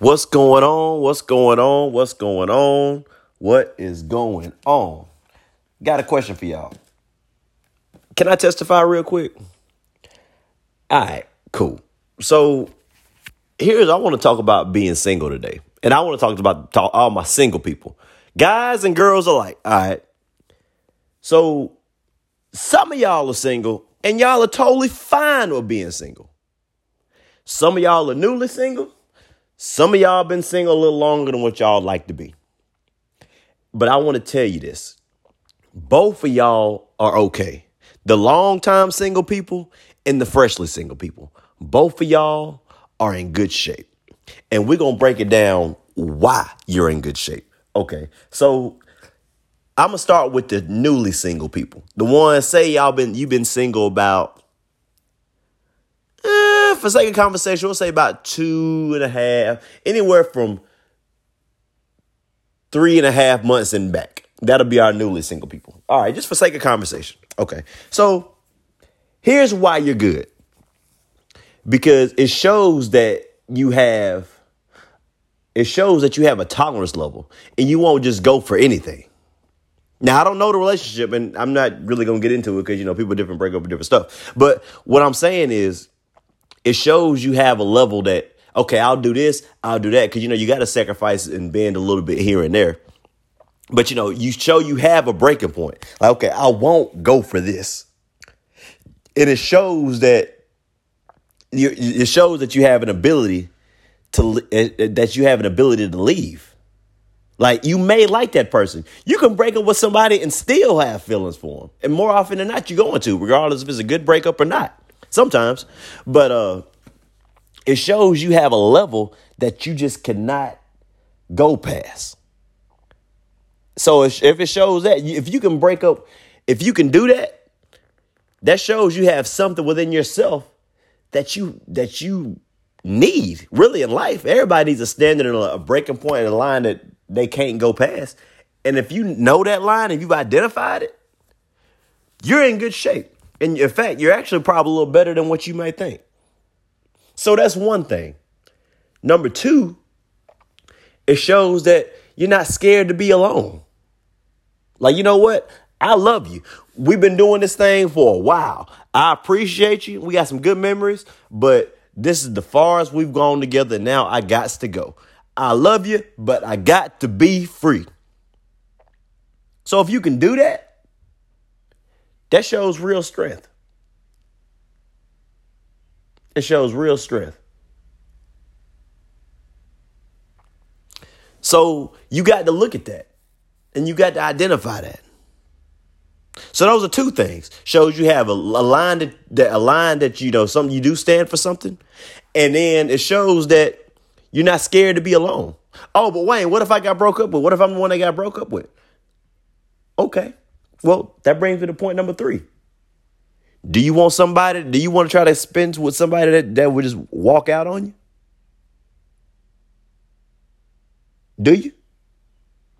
What's going on? What's going on? What's going on? What is going on? Got a question for y'all. Can I testify real quick? All right, cool. So here's I want to talk about being single today. And I want to talk about talk, all my single people. Guys and girls alike. All right. So some of y'all are single and y'all are totally fine with being single. Some of y'all are newly single some of y'all been single a little longer than what y'all like to be. But I want to tell you this. Both of y'all are okay. The long time single people and the freshly single people. Both of y'all are in good shape. And we're going to break it down why you're in good shape. Okay. So I'm to start with the newly single people. The ones say y'all been you've been single about for sake of conversation, we'll say about two and a half, anywhere from three and a half months and back. That'll be our newly single people. All right, just for sake of conversation. Okay. So here's why you're good. Because it shows that you have it shows that you have a tolerance level and you won't just go for anything. Now I don't know the relationship and I'm not really gonna get into it because you know people different break up different stuff. But what I'm saying is it shows you have a level that okay, I'll do this, I'll do that because you know you got to sacrifice and bend a little bit here and there. But you know, you show you have a breaking point. Like, okay, I won't go for this. And it shows that you, it shows that you have an ability to eh, eh, that you have an ability to leave. Like you may like that person. You can break up with somebody and still have feelings for them. And more often than not, you're going to, regardless if it's a good breakup or not sometimes. But uh, it shows you have a level that you just cannot go past. So if, if it shows that, if you can break up, if you can do that, that shows you have something within yourself that you that you need really in life. Everybody needs a standard and a breaking point and a line that they can't go past. And if you know that line and you've identified it, you're in good shape. And in fact, you're actually probably a little better than what you might think. So that's one thing. Number two, it shows that you're not scared to be alone. Like, you know what? I love you. We've been doing this thing for a while. I appreciate you. We got some good memories, but this is the farthest we've gone together. Now I got to go. I love you, but I got to be free. So if you can do that, that shows real strength. It shows real strength. So you got to look at that and you got to identify that. So those are two things. Shows you have a, a line that, that a line that you know something you do stand for something, and then it shows that you're not scared to be alone. Oh, but Wayne, what if I got broke up with? What if I'm the one that got broke up with? Okay, well, that brings me to point number three. Do you want somebody, do you want to try to spend with somebody that, that would just walk out on you? Do you?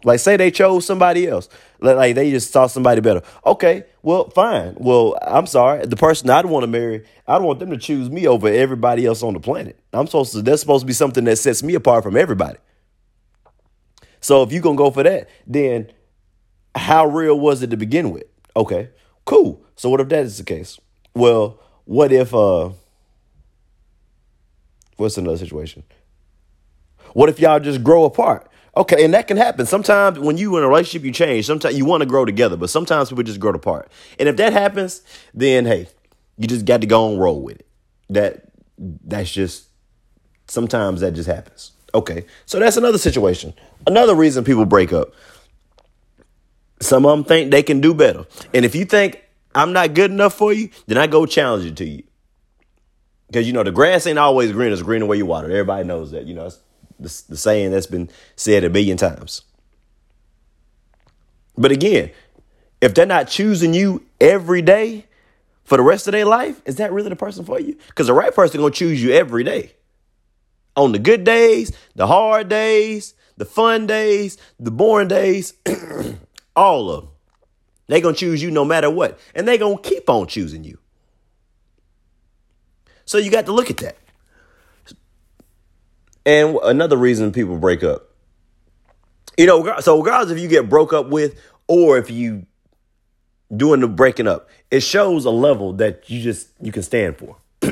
Like, say they chose somebody else. Like, they just saw somebody better. Okay, well, fine. Well, I'm sorry. The person I'd want to marry, I'd want them to choose me over everybody else on the planet. I'm supposed to, that's supposed to be something that sets me apart from everybody. So if you're going to go for that, then how real was it to begin with? Okay, cool. So what if that is the case? Well, what if uh what's another situation? What if y'all just grow apart? Okay, and that can happen. Sometimes when you in a relationship, you change. Sometimes you want to grow together, but sometimes people just grow apart. And if that happens, then hey, you just got to go and roll with it. That that's just sometimes that just happens. Okay, so that's another situation. Another reason people break up. Some of them think they can do better. And if you think I'm not good enough for you, then I go challenge it to you. Because, you know, the grass ain't always green, it's green the way you water. Everybody knows that. You know, the, the saying that's been said a billion times. But again, if they're not choosing you every day for the rest of their life, is that really the person for you? Because the right person gonna choose you every day. On the good days, the hard days, the fun days, the boring days. All of them. They're going to choose you no matter what. And they're going to keep on choosing you. So you got to look at that. And another reason people break up. You know, so regardless if you get broke up with or if you doing the breaking up, it shows a level that you just you can stand for. all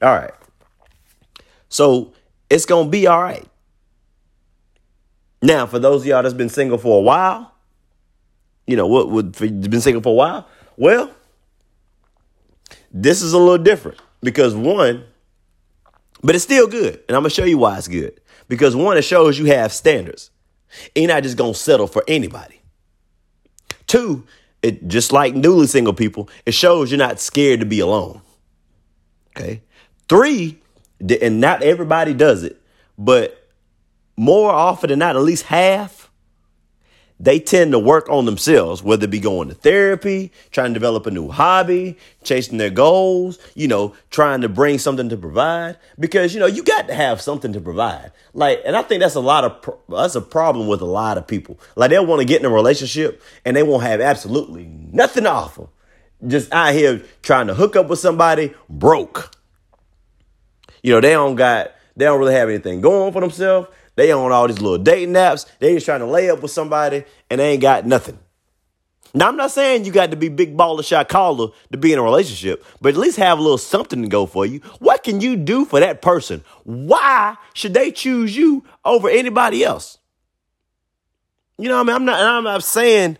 right. So it's gonna be all right. Now, for those of y'all that's been single for a while, you know what would have been single for a while, well, this is a little different because one, but it's still good. And I'm gonna show you why it's good. Because one, it shows you have standards. And you're not just gonna settle for anybody. Two, it just like newly single people, it shows you're not scared to be alone. Okay. Three, and not everybody does it, but more often than not, at least half they tend to work on themselves, whether it be going to therapy, trying to develop a new hobby, chasing their goals, you know, trying to bring something to provide. Because, you know, you got to have something to provide. Like, and I think that's a lot of, that's a problem with a lot of people. Like, they'll want to get in a relationship and they won't have absolutely nothing to offer. Just out here trying to hook up with somebody broke. You know, they don't got, they don't really have anything going for themselves. They on all these little dating apps. They just trying to lay up with somebody and they ain't got nothing. Now, I'm not saying you got to be big baller shot caller to be in a relationship, but at least have a little something to go for you. What can you do for that person? Why should they choose you over anybody else? You know, what I mean, I'm not. I'm not saying.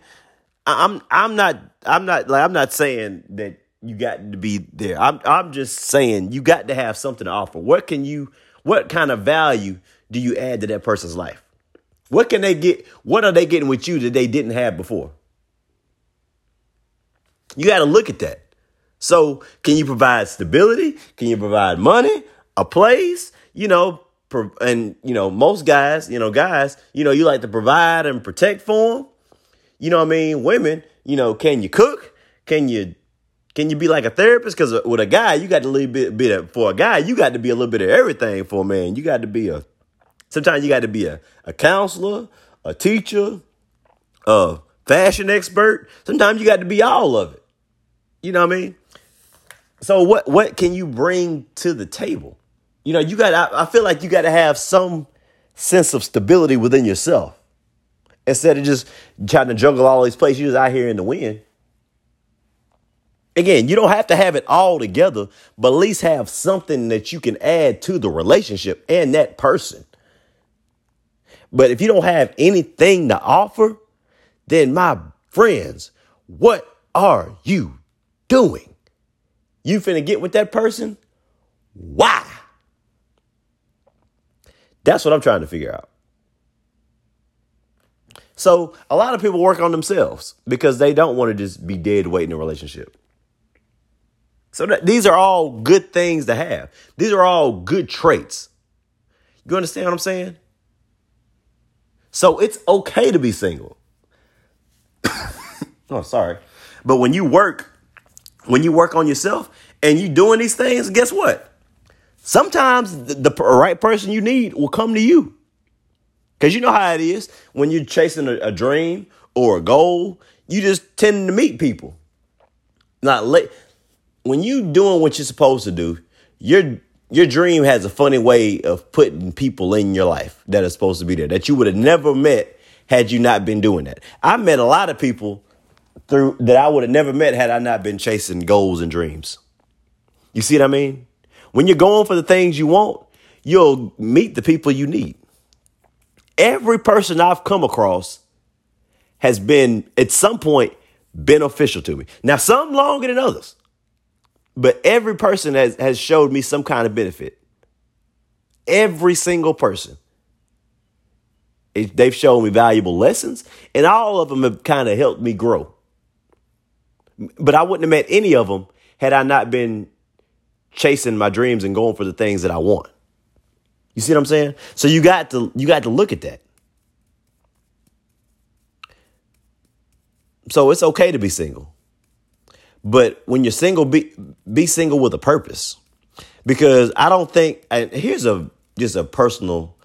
I'm. I'm not. I'm not. Like, I'm not saying that you got to be there. I'm. I'm just saying you got to have something to offer. What can you? What kind of value do you add to that person's life? What can they get? What are they getting with you that they didn't have before? You got to look at that. So, can you provide stability? Can you provide money, a place? You know, and you know, most guys, you know, guys, you know, you like to provide and protect for them. You know what I mean? Women, you know, can you cook? Can you can you be like a therapist? Because with a guy, you got to little bit, bit of, for a guy, you got to be a little bit of everything for a man. You got to be a Sometimes you got to be a, a counselor, a teacher, a fashion expert. Sometimes you got to be all of it. You know what I mean? So what what can you bring to the table? You know, you got I, I feel like you got to have some sense of stability within yourself. Instead of just trying to juggle all these places, you're just out here in the wind. Again, you don't have to have it all together, but at least have something that you can add to the relationship and that person. But if you don't have anything to offer, then my friends, what are you doing? You finna get with that person? Why? That's what I'm trying to figure out. So a lot of people work on themselves because they don't want to just be dead weight in a relationship. So that, these are all good things to have. These are all good traits. You understand what I'm saying? So it's okay to be single. oh, sorry. But when you work, when you work on yourself and you doing these things, guess what? Sometimes the, the right person you need will come to you. Because you know how it is when you're chasing a, a, dream or a goal, you just tend to meet people. Not late. When you doing what you're supposed to do, you're your dream has a funny way of putting people in your life that are supposed to be there that you would have never met had you not been doing that. I met a lot of people through that I would have never met had I not been chasing goals and dreams. You see what I mean? When you're going for the things you want, you'll meet the people you need. Every person I've come across has been at some point beneficial to me. Now, some longer than others. But every person has, has showed me some kind of benefit. Every single person. It, they've shown me valuable lessons, and all of them have kind of helped me grow. But I wouldn't have met any of them had I not been chasing my dreams and going for the things that I want. You see what I'm saying? So you got to you got to look at that. So it's okay to be single. But when you're single, be be single with a purpose. Because I don't think and here's a just a personal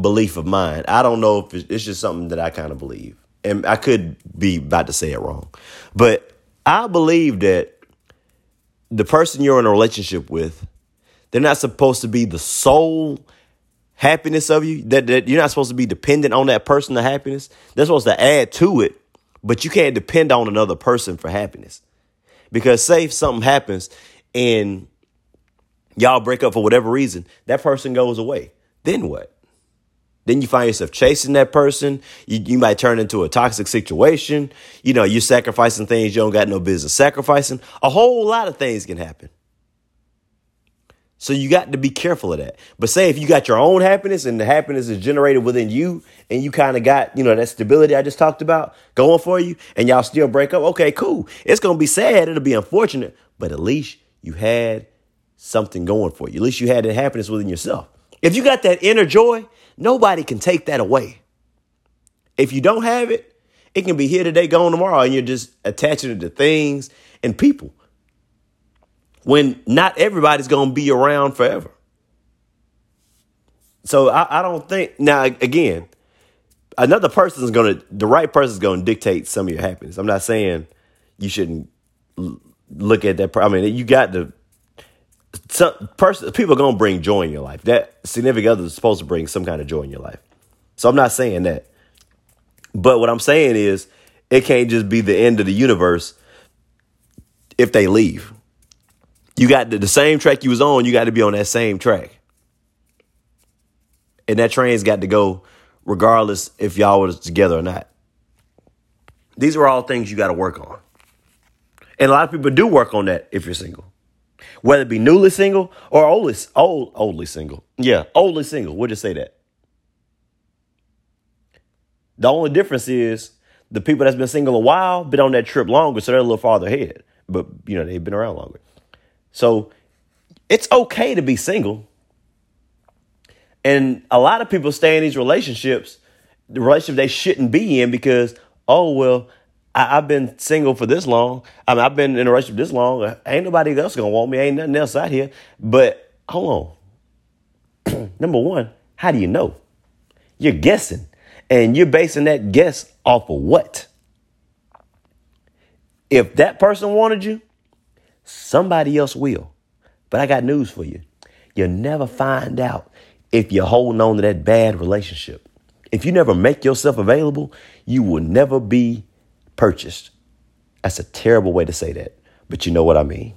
belief of mine. I don't know if it's just something that I kind of believe. And I could be about to say it wrong. But I believe that the person you're in a relationship with, they're not supposed to be the sole happiness of you. That, that you're not supposed to be dependent on that person to happiness. They're supposed to add to it, but you can't depend on another person for happiness. Because say if something happens and y'all break up for whatever reason, that person goes away. Then what? Then you find yourself chasing that person. You, you might turn into a toxic situation. You know, you're sacrificing things you don't got no business sacrificing. A whole lot of things can happen. So you got to be careful of that. But say if you got your own happiness and the happiness is generated within you and you kind of got, you know, that stability I just talked about going for you and y'all still break up, okay, cool. It's going to be sad. It'll be unfortunate, but at least you had something going for you. At least you had that happiness within yourself. If you got that inner joy, nobody can take that away. If you don't have it, it can be here today, gone tomorrow, and you're just attaching it to things and people when not everybody's going to be around forever. So I, I don't think now again, another person's going to the right person's going to dictate some of your happiness. I'm not saying you shouldn't look at that. I mean, you got to some person people are going to bring joy in your life. That significant other is supposed to bring some kind of joy in your life. So I'm not saying that. But what I'm saying is it can't just be the end of the universe if they leave. You got the, the same track you was on, you got to be on that same track. And that train's got to go regardless if y'all was together or not. These are all things you got to work on. And a lot of people do work on that if you're single. Whether it be newly single or oldly, old, oldly single. Yeah, oldly single. We'll just say that. The only difference is the people that's been single a while been on that trip longer, so they're a little farther ahead. But you know, they've been around longer. So it's okay to be single. And a lot of people stay in these relationships, the relationship they shouldn't be in because, oh, well, I, have been single for this long. I mean, I've been in a relationship this long. Ain't nobody else gonna want me. Ain't nothing else out here. But hold on. Number one, how do you know? You're guessing. And you're basing that guess off of what? If that person wanted you, Somebody else will. But I got news for you. You'll never find out if you're holding on to that bad relationship. If you never make yourself available, you will never be purchased. That's a terrible way to say that, but you know what I mean.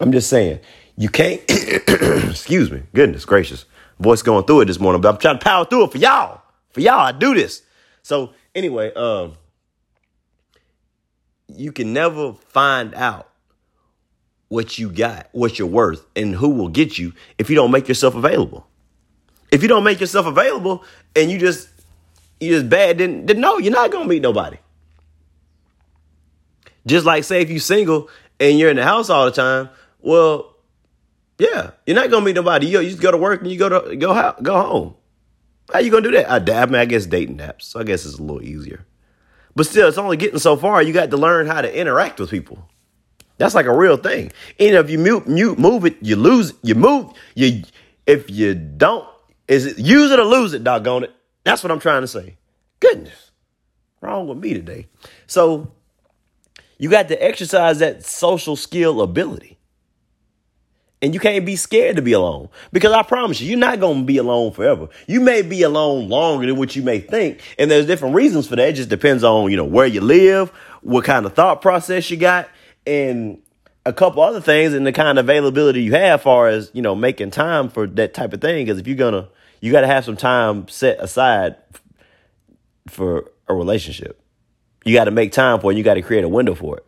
I'm just saying, you can't, excuse me, goodness gracious, voice going through it this morning, but I'm trying to power through it for y'all. For y'all, I do this. So, anyway, um, you can never find out what you got, what you're worth, and who will get you if you don't make yourself available. If you don't make yourself available and you just you just bad, then, then no, you're not gonna meet nobody. Just like say if you're single and you're in the house all the time, well, yeah, you're not gonna meet nobody. You, you just go to work and you go to go go home. How you gonna do that? I, I mean, I guess dating apps. So I guess it's a little easier. But still, it's only getting so far. You got to learn how to interact with people. That's like a real thing. And if you mute, mute, move it, you lose. You move. You if you don't, is it use it or lose it? Doggone it. That's what I'm trying to say. Goodness, wrong with me today. So you got to exercise that social skill ability. And you can't be scared to be alone because I promise you, you're not going to be alone forever. You may be alone longer than what you may think. And there's different reasons for that. It just depends on, you know, where you live, what kind of thought process you got, and a couple other things and the kind of availability you have far as, you know, making time for that type of thing. Cause if you're going to, you got to have some time set aside for a relationship. You got to make time for it. You got to create a window for it.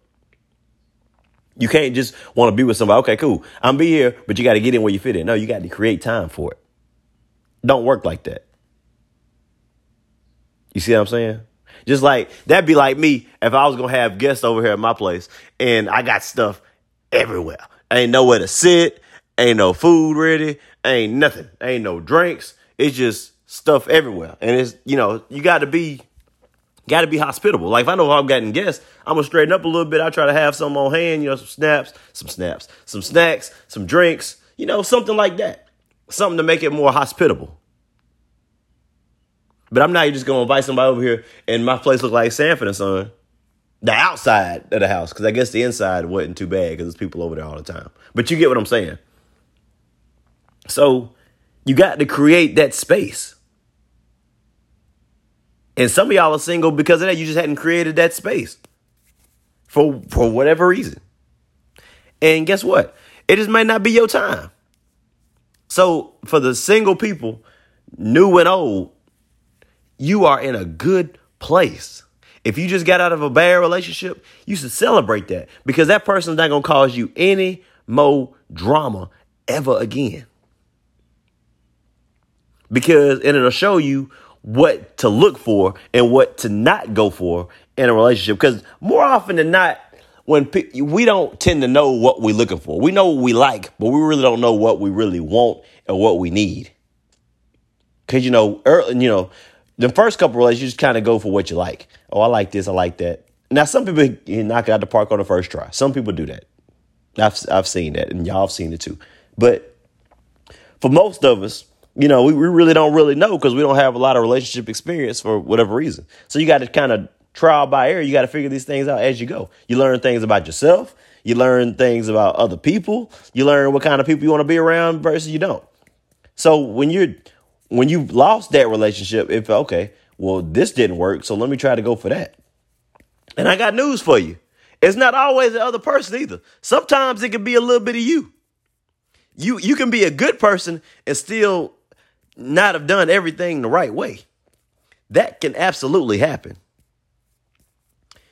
You can't just want to be with somebody. Okay, cool. I'm be here, but you got to get in where you fit in. No, you got to create time for it. Don't work like that. You see what I'm saying? Just like that'd be like me if I was gonna have guests over here at my place and I got stuff everywhere. Ain't nowhere to sit, ain't no food ready, ain't nothing, ain't no drinks. It's just stuff everywhere. And it's you know, you gotta be Got to be hospitable. Like if I know I'm getting guests, I'm gonna straighten up a little bit. I try to have some on hand, you know, some snaps, some snaps, some snacks, some drinks, you know, something like that. Something to make it more hospitable. But I'm not just gonna invite somebody over here and my place look like Sanford and Son. The outside of the house, because I guess the inside wasn't too bad because there's people over there all the time. But you get what I'm saying. So you got to create that space. And some of y'all are single because of that. You just hadn't created that space for for whatever reason. And guess what? It just might not be your time. So for the single people, new and old, you are in a good place. If you just got out of a bad relationship, you should celebrate that because that person's not to cause you any more drama ever again. Because and it'll show you what to look for and what to not go for in a relationship. Because more often than not, when pe- we don't tend to know what we're looking for, we know what we like, but we really don't know what we really want and what we need. Because you know, early, you know, the first couple of relationships kind of go for what you like. Oh, I like this, I like that. Now, some people you knock it out the park on the first try. Some people do that. I've I've seen that, and y'all have seen it too. But for most of us, you know, we, we really don't really know because we don't have a lot of relationship experience for whatever reason. So you got to kind of trial by error. You got to figure these things out as you go. You learn things about yourself. You learn things about other people. You learn what kind of people you want to be around versus you don't. So when you're when you've lost that relationship, if okay, well, this didn't work, so let me try to go for that. And I got news for you. It's not always the other person either. Sometimes it can be a little bit of you. You you can be a good person and still not have done everything the right way. That can absolutely happen.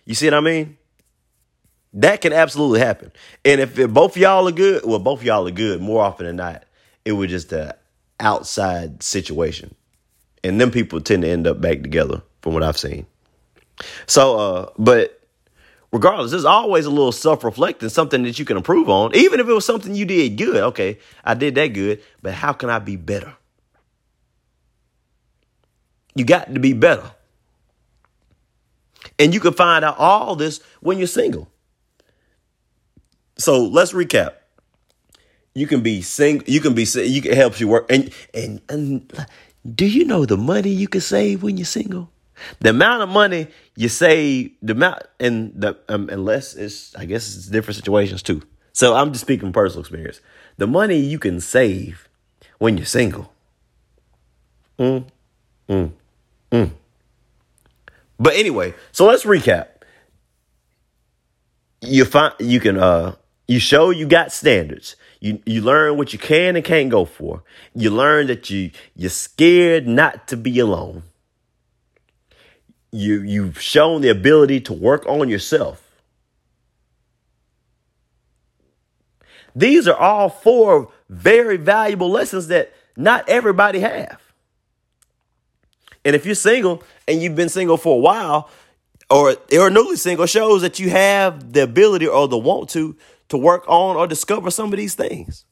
You see what I mean? That can absolutely happen. And if, both y'all are good, well, both y'all are good more often than not. It was just a outside situation. And them people tend to end up back together from what I've seen. So, uh, but regardless, there's always a little self-reflecting, something that you can improve on. Even if it was something you did good. Okay, I did that good, but how can I be better? You got to be better. And you can find out all this when you're single. So let's recap. You can be single. You can be. You can help you work. And and and do you know the money you can save when you're single? The amount of money you save, the amount, and the um, unless it's, I guess it's different situations too. So I'm just speaking personal experience. The money you can save when you're single. Mm, mm, mm. But anyway, so let's recap. You find you can uh you show you got standards. You you learn what you can and can't go for. You learn that you you're scared not to be alone. You you've shown the ability to work on yourself. These are all four very valuable lessons that not everybody have. And if you're single and you've been single for a while, or or newly single, shows that you have the ability or the want to to work on or discover some of these things.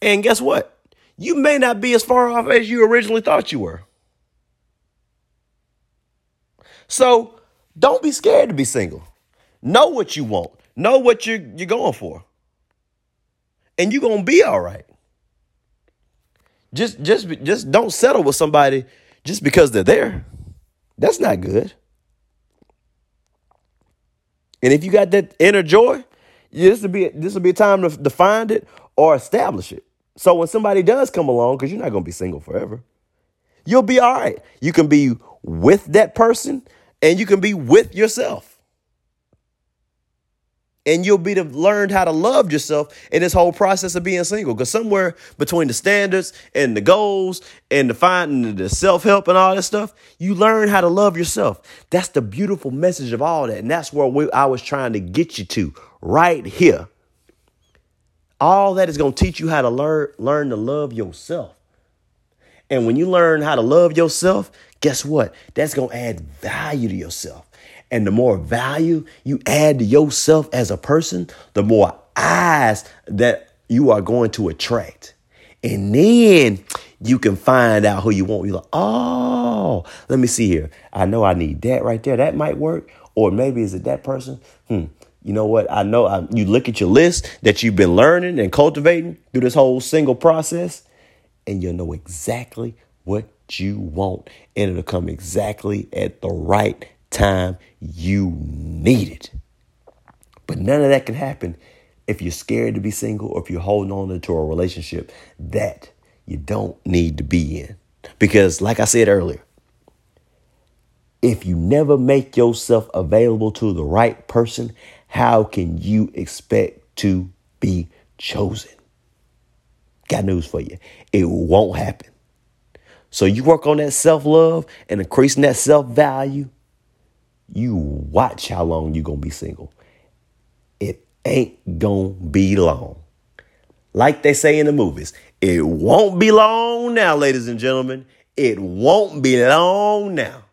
And guess what? You may not be as far off as you originally thought you were. So don't be scared to be single. Know what you want. Know what you're, you're going for. And you're gonna be all right. Just just just don't settle with somebody just because they're there. That's not good. And if you got that inner joy, this will be this will be a time to, to find it or establish it. So when somebody does come along, because you're not going to be single forever, you'll be all right. You can be with that person, and you can be with yourself and you'll be to learned how to love yourself in this whole process of being single. Because somewhere between the standards and the goals and the finding the self help and all that stuff, you learn how to love yourself. That's the beautiful message of all that, and that's where we, I was trying to get you to right here. All that is going to teach you how to learn learn to love yourself. And when you learn how to love yourself, guess what? That's going to add value to yourself. And the more value you add to yourself as a person, the more eyes that you are going to attract. And then you can find out who you want. You're like, oh, let me see here. I know I need that right there. That might work. Or maybe is it that person? Hmm. You know what? I know I, you look at your list that you've been learning and cultivating through this whole single process, and you'll know exactly what you want. And it'll come exactly at the right time you need it. But none of that can happen if you're scared to be single or if you're holding on to a relationship that you don't need to be in. Because, like I said earlier, if you never make yourself available to the right person, how can you expect to be chosen? Got news for you. It won't happen. So you work on that self love and increasing that self value. You watch how long you gonna be single. It ain't gonna be long. Like they say in the movies, it won't be long now, ladies and gentlemen. It won't be long now.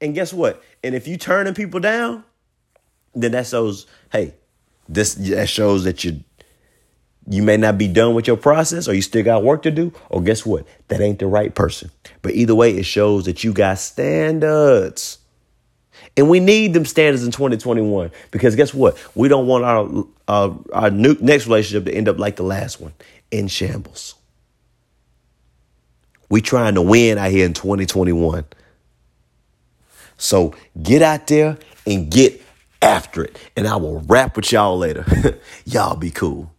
And guess what? And if you turning people down, then that shows, hey, this that shows that you you may not be done with your process or you still got work to do. Or guess what? That ain't the right person. But either way, it shows that you got standards. And we need them standards in 2021 because guess what? We don't want our uh, our new, next relationship to end up like the last one in shambles. We trying to win out here in 2021. So get out there and get after it. And I will rap with y'all later. y'all be cool.